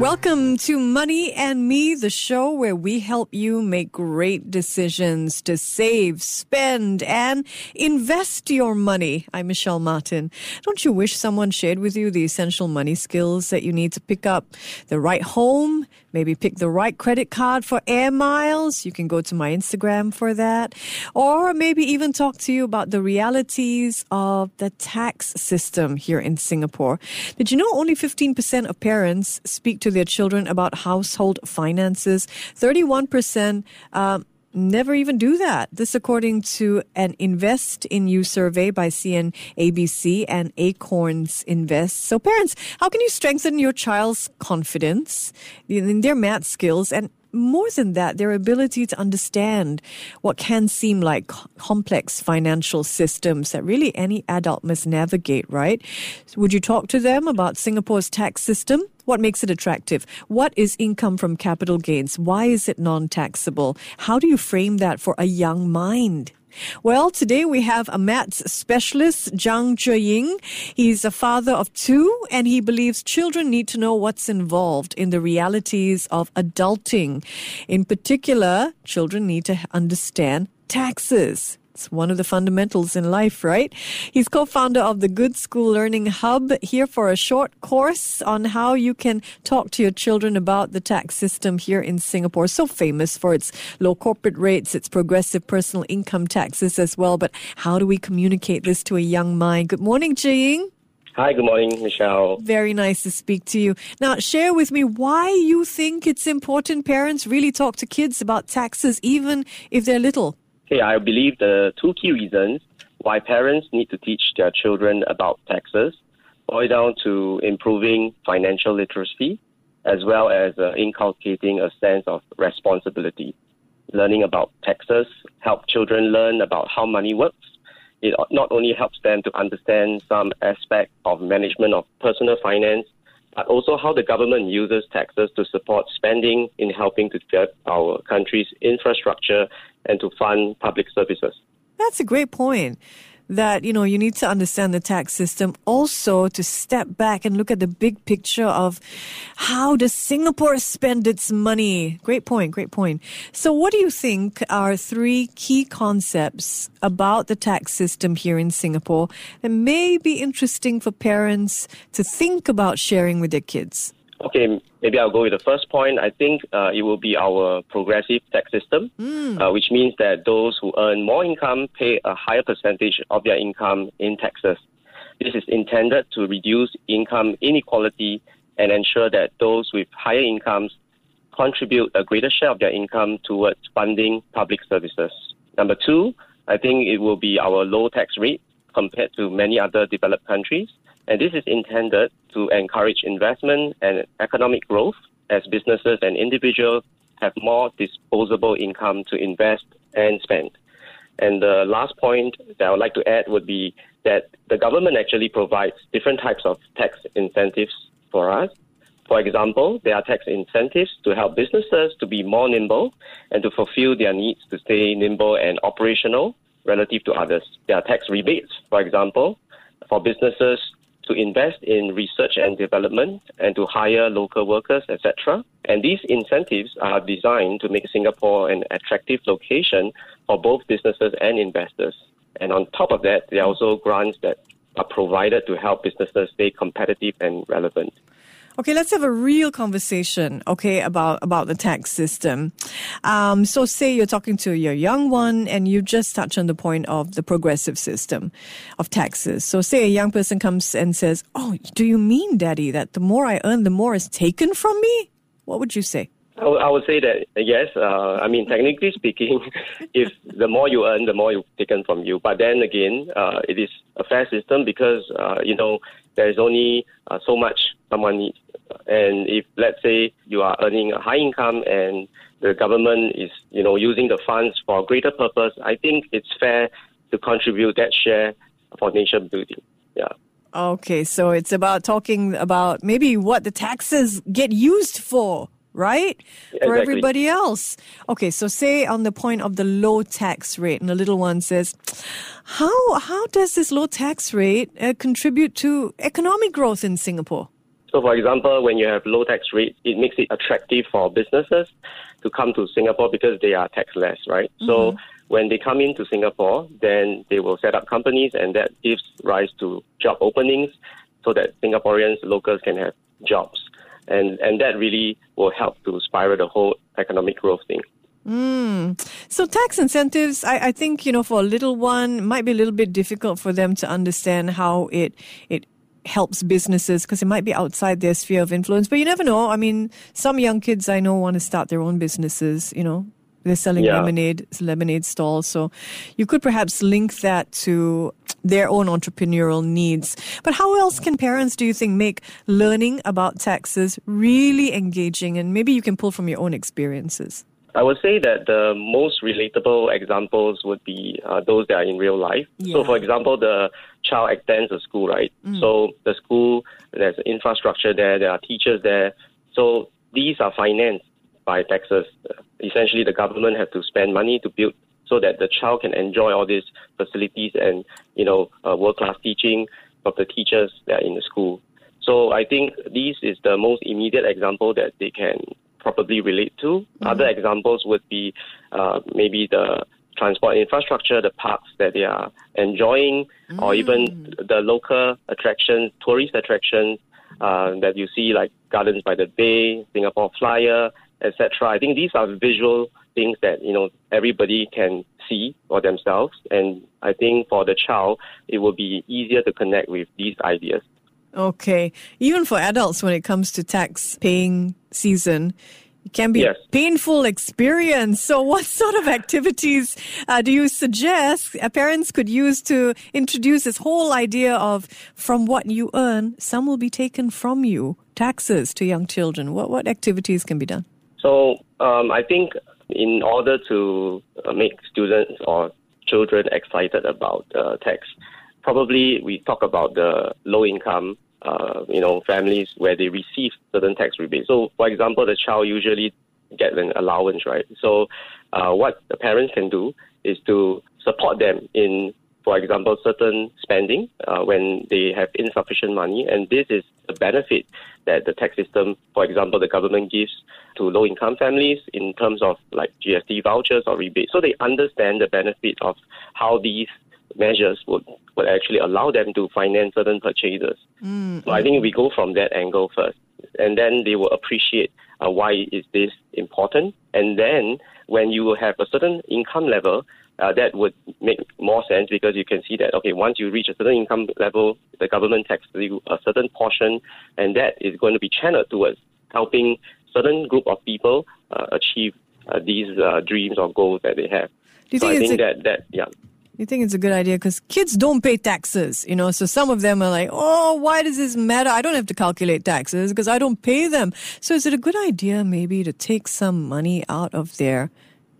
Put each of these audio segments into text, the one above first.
Welcome to Money and Me, the show where we help you make great decisions to save, spend, and invest your money. I'm Michelle Martin. Don't you wish someone shared with you the essential money skills that you need to pick up the right home, maybe pick the right credit card for air miles? You can go to my Instagram for that. Or maybe even talk to you about the realities of the tax system here in Singapore. Did you know only 15% of parents speak to their children about household finances. 31% uh, never even do that. This according to an Invest in You survey by CNBC and Acorns Invest. So parents, how can you strengthen your child's confidence in their math skills and more than that, their ability to understand what can seem like complex financial systems that really any adult must navigate, right? Would you talk to them about Singapore's tax system? What makes it attractive? What is income from capital gains? Why is it non taxable? How do you frame that for a young mind? Well, today we have a maths specialist, Zhang Zheying. He's a father of two, and he believes children need to know what's involved in the realities of adulting. In particular, children need to understand taxes. It's one of the fundamentals in life, right? He's co-founder of the Good School Learning Hub here for a short course on how you can talk to your children about the tax system here in Singapore. So famous for its low corporate rates, its progressive personal income taxes as well. But how do we communicate this to a young mind? Good morning, Jing. Hi, good morning, Michelle. Very nice to speak to you. Now, share with me why you think it's important parents really talk to kids about taxes, even if they're little. Okay, I believe the two key reasons why parents need to teach their children about taxes boil down to improving financial literacy as well as uh, inculcating a sense of responsibility. Learning about taxes help children learn about how money works. It not only helps them to understand some aspect of management of personal finance, but also how the government uses taxes to support spending in helping to develop our country's infrastructure and to fund public services. That's a great point that you know you need to understand the tax system also to step back and look at the big picture of how does Singapore spend its money? Great point great point. So what do you think are three key concepts about the tax system here in Singapore that may be interesting for parents to think about sharing with their kids? Okay, maybe I'll go with the first point. I think uh, it will be our progressive tax system, mm. uh, which means that those who earn more income pay a higher percentage of their income in taxes. This is intended to reduce income inequality and ensure that those with higher incomes contribute a greater share of their income towards funding public services. Number two, I think it will be our low tax rate compared to many other developed countries. And this is intended to encourage investment and economic growth as businesses and individuals have more disposable income to invest and spend. And the last point that I would like to add would be that the government actually provides different types of tax incentives for us. For example, there are tax incentives to help businesses to be more nimble and to fulfill their needs to stay nimble and operational relative to others. There are tax rebates, for example, for businesses to invest in research and development and to hire local workers, etc. And these incentives are designed to make Singapore an attractive location for both businesses and investors. And on top of that, there are also grants that are provided to help businesses stay competitive and relevant. Okay, let's have a real conversation, okay, about, about the tax system. Um, so say you're talking to your young one and you just touch on the point of the progressive system of taxes. So say a young person comes and says, Oh, do you mean, daddy, that the more I earn, the more is taken from me? What would you say? I, would say that yes. Uh, I mean, technically speaking, if the more you earn, the more you've taken from you. But then again, uh, it is a fair system because uh, you know there is only uh, so much someone needs. And if let's say you are earning a high income and the government is, you know, using the funds for a greater purpose, I think it's fair to contribute that share for nation building. Yeah. Okay, so it's about talking about maybe what the taxes get used for, right? For everybody else. Okay, so say on the point of the low tax rate, and the little one says, how how does this low tax rate uh, contribute to economic growth in Singapore? So, for example, when you have low tax rate, it makes it attractive for businesses to come to Singapore because they are tax less, right? So, when they come into Singapore, then they will set up companies, and that gives rise to job openings so that Singaporeans, locals can have jobs. And, and that really will help to spiral the whole economic growth thing. Hmm. So tax incentives, I, I think, you know, for a little one, might be a little bit difficult for them to understand how it it helps businesses because it might be outside their sphere of influence. But you never know. I mean, some young kids I know want to start their own businesses, you know. They're selling Yeah. lemonade, lemonade stalls. So you could perhaps link that to their own entrepreneurial needs. But how else can parents, do you think, make learning about taxes really engaging? And maybe you can pull from your own experiences. I would say that the most relatable examples would be uh, those that are in real life. Yeah. So, for example, the child attends a school, right? So, the school, there's infrastructure there, there are teachers there. So, these are financed by taxes. Essentially, the government has to spend money to build so that the child can enjoy all these facilities and, you know, uh, world-class teaching of the teachers that are in the school. So I think this is the most immediate example that they can probably relate to. Other examples would be uh, maybe the transport infrastructure, the parks that they are enjoying, or even the local attractions, tourist attractions uh, that you see like Gardens by the Bay, Singapore Flyer, etc. I think these are visual things that you know everybody can see for themselves, and I think for the child it will be easier to connect with these ideas. Okay. Even for adults, when it comes to tax paying season, it can be Yes. a painful experience. So, what sort of activities uh, do you suggest uh, parents could use to introduce this whole idea of from what you earn, some will be taken from you, taxes to young children? What, what activities can be done? So um, I think in order to uh, make students or children excited about uh, tax, probably we talk about the low income, uh, you know, families where they receive certain tax rebates. So, for example, the child usually get an allowance, right? So, uh, what the parents can do is to support them in, for example, certain spending uh, when they have insufficient money, and this is the benefit that the tax system, for example, the government gives to low income families in terms of like GST vouchers or rebates. So they understand the benefit of how these measures would, would actually allow them to finance certain purchases. So I think we go from that angle first, and then they will appreciate uh, why is this important. And then when you have a certain income level, uh, that would make more sense because you can see that okay, once you reach a certain income level, the government taxes you a certain portion, and that is going to be channeled towards helping certain group of people uh, achieve uh, these uh, dreams or goals that they have. Do you so think I think a- that that yeah. You think it's a good idea because kids don't pay taxes, you know. So some of them are like, "Oh, why does this matter? I don't have to calculate taxes because I don't pay them." So is it a good idea maybe to take some money out of their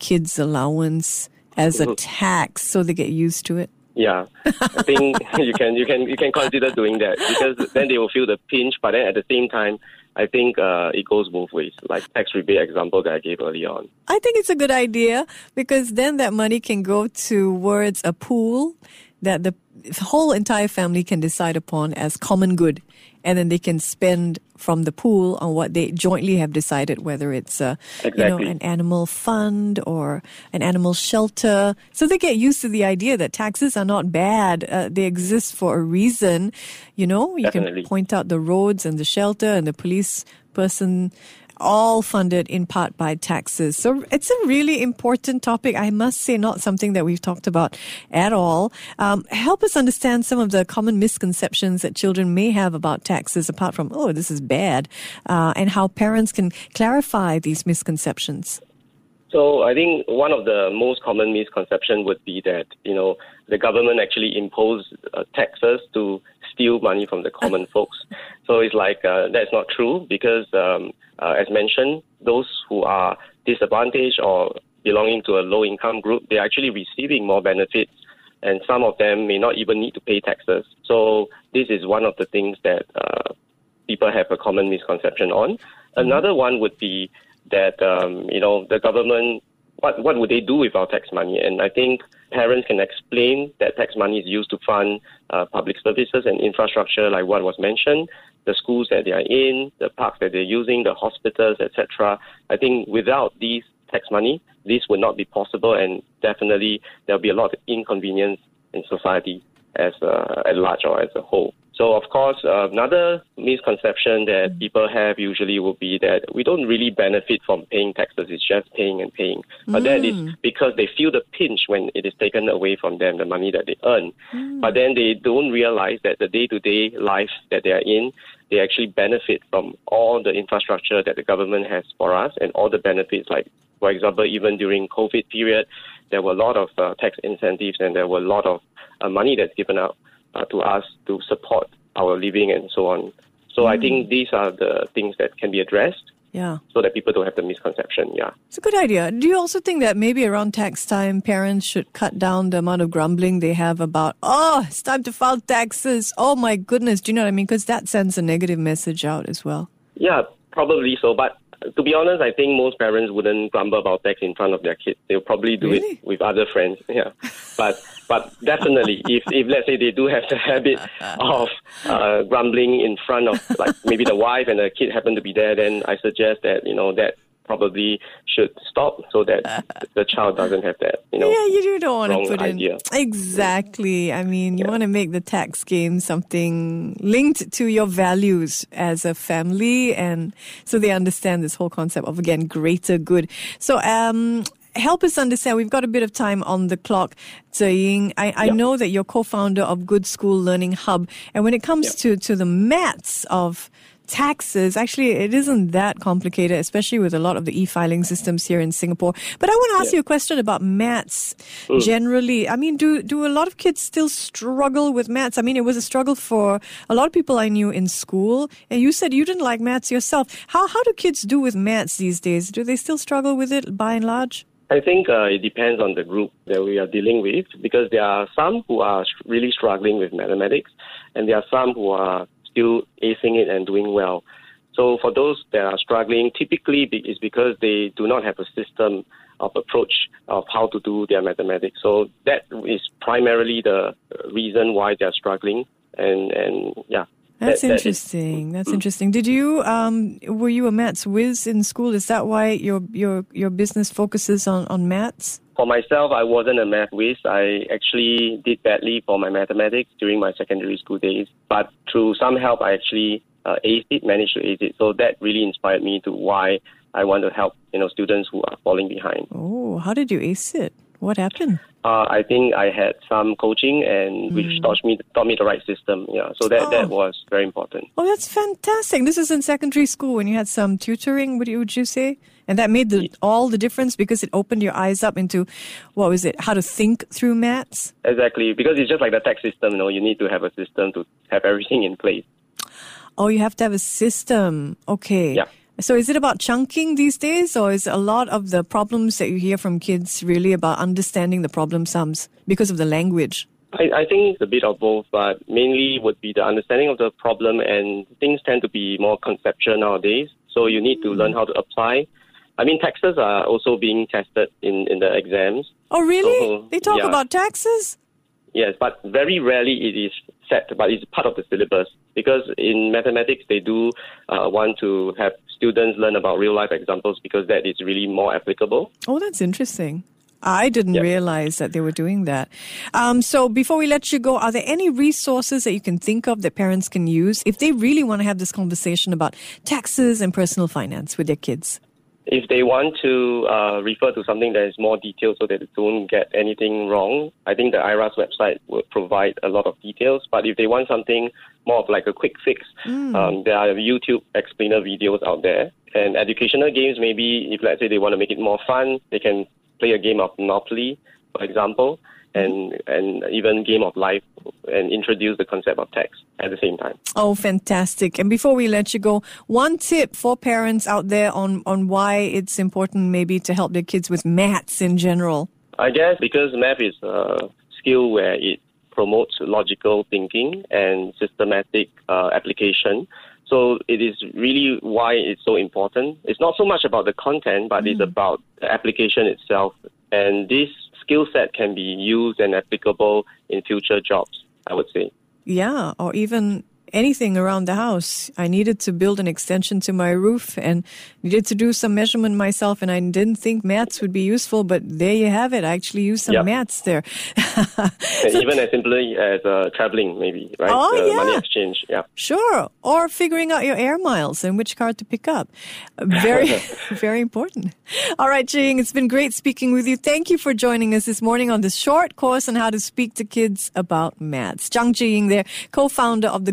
kids' allowance as a tax so they get used to it? Yeah, I think you can you can you can consider doing that because then they will feel the pinch, but then at the same time, I think uh, it goes both ways. Like tax rebate example that I gave earlier on. I think it's a good idea because then that money can go towards a pool that the whole entire family can decide upon as common good. And then they can spend from the pool on what they jointly have decided, whether it's a, you know, an animal fund or an animal shelter. So they get used to the idea that taxes are not bad. Uh, they exist for a reason. You know, you Definitely. can point out the roads and the shelter and the police person all funded in part by taxes. So it's a really important topic. I must say, not something that we've talked about at all. Um, help us understand some of the common misconceptions that children may have about taxes, apart from, oh, this is bad, uh, and how parents can clarify these misconceptions. So I think one of the most common misconception would be that you know the government actually impose uh, taxes to steal money from the common folks. So it's like uh, that's not true because, um, uh, as mentioned, those who are disadvantaged or belonging to a low income group, they're actually receiving more benefits and some of them may not even need to pay taxes. So this is one of the things that uh, people have a common misconception on. Another one would be that um, you know the government what what would they do with our tax money? And I think parents can explain that tax money is used to fund uh, public services and infrastructure, like what was mentioned, the schools that they are in, the parks that they're using, the hospitals, etc. I think without these tax money, this would not be possible, and definitely there'll be a lot of inconvenience in society as uh, at large or as a whole. So, of course, uh, another misconception that people have usually will be that we don't really benefit from paying taxes. It's just paying and paying. But mm. that is mm. because they feel the pinch when it is taken away from them, the money that they earn. Mm. But then they don't realize that the day to day life that they are in, they actually benefit from all the infrastructure that the government has for us and all the benefits like for example, even during COVID period, there were a lot of uh, tax incentives and there were a lot of uh, money that's given out uh, to us to support our living and so on. So mm. I think mm. these are the things that can be addressed. Yeah. So that people don't have the misconception. Yeah. It's a good idea. Do you also think that maybe around tax time, parents should cut down the amount of grumbling they have about, oh, it's time to file taxes. Oh my goodness. Do you know what I mean? Because that sends a negative message out as well. Yeah, probably so. But to be honest, I think most parents wouldn't grumble about tax in front of their kids. They'll probably do really? it with other friends. Yeah, but but definitely, if if let's say they do have the habit of uh, grumbling in front of like maybe the wife and the kid happen to be there, then I suggest that you know that probably should stop so that the child doesn't have that, you know. Yeah, you don't want to put idea. in. Exactly. I mean, you yeah. want to make the tax game something linked to your values as a family. And so they understand this whole concept of, again, greater good. So, um, help us understand. We've got a bit of time on the clock. Saying, I, I know that you're co-founder of Good School Learning Hub, and when it comes to to the maths of taxes, actually, it isn't that complicated, especially with a lot of the e-filing systems here in Singapore. But I want to ask yeah. you a question about maths mm. generally. I mean, do do a lot of kids still struggle with maths? I mean, it was a struggle for a lot of people I knew in school, and you said you didn't like maths yourself. How how do kids do with maths these days? Do they still struggle with it by and large? I think uh, it depends on the group that we are dealing with because there are some who are really struggling with mathematics, and there are some who are still acing it and doing well. So for those that are struggling, typically it's because they do not have a system of approach of how to do their mathematics. So that is primarily the reason why they're struggling. And and yeah. That's that, interesting. That is, That's interesting. Did you um were you a maths whiz in school? Is that why your your your business focuses on on maths? For myself, I wasn't a math whiz. I actually did badly for my mathematics during my secondary school days. But through some help, I actually uh, aced it, managed to ace it. So that really inspired me to why I want to help you know students who are falling behind. Oh, how did you ace it? What happened? Uh, I think I had some coaching and mm. which taught me taught me the right system. Yeah, so that, oh. that was very important. Oh, that's fantastic! This is in secondary school when you had some tutoring. Would you would you say? And that made the, all the difference because it opened your eyes up into what was it? How to think through maths. Exactly, because it's just like the tax system. You know, you need to have a system to have everything in place. Oh, you have to have a system. Okay. Yeah. So is it about chunking these days, or is a lot of the problems that you hear from kids really about understanding the problem sums because of the language? I, I think it's a bit of both, but mainly would be the understanding of the problem, and things tend to be more conceptual nowadays. So you need to learn how to apply I mean, taxes are also being tested in, in the exams. Oh, really? So, they talk yeah. about taxes? Yes, but very rarely it is set, but it's part of the syllabus. Because in mathematics, they do uh, want to have students learn about real life examples because that is really more applicable. Oh, that's interesting. I didn't yep. realize that they were doing that. Um, so before we let you go, are there any resources that you can think of that parents can use if they really want to have this conversation about taxes and personal finance with their kids? If they want to uh, refer to something that is more detailed so that they don't get anything wrong, I think the IRAS website would provide a lot of details. But if they want something more of like a quick fix, mm. um, there are YouTube explainer videos out there. And educational games, maybe if let's say they want to make it more fun, they can play a game of Monopoly, for example and and even game of life and introduce the concept of tax at the same time. Oh, fantastic! And before we let you go, one tip for parents out there on on why it's important maybe to help their kids with maths in general. I guess because math is uh, skill where it promotes logical thinking and systematic uh, application. So it is really why it's so important. It's not so much about the content, but mm. it's about the application itself. And this skill set can be used and applicable in future jobs, I would say. Yeah, or even anything around the house. I needed to build an extension to my roof and needed to do some measurement myself. And I didn't think mats would be useful, but there you have it. I actually used some yep. mats there. so, even as simply as uh, traveling, maybe, right? Oh, uh, yeah. Money exchange, yeah. Sure. Or figuring out your air miles and which car to pick up. Very, very important. All right, Jing, it's been great speaking with you. Thank you for joining us this morning on this short course on how to speak to kids about maths. Zhang Zheying there, co-founder of the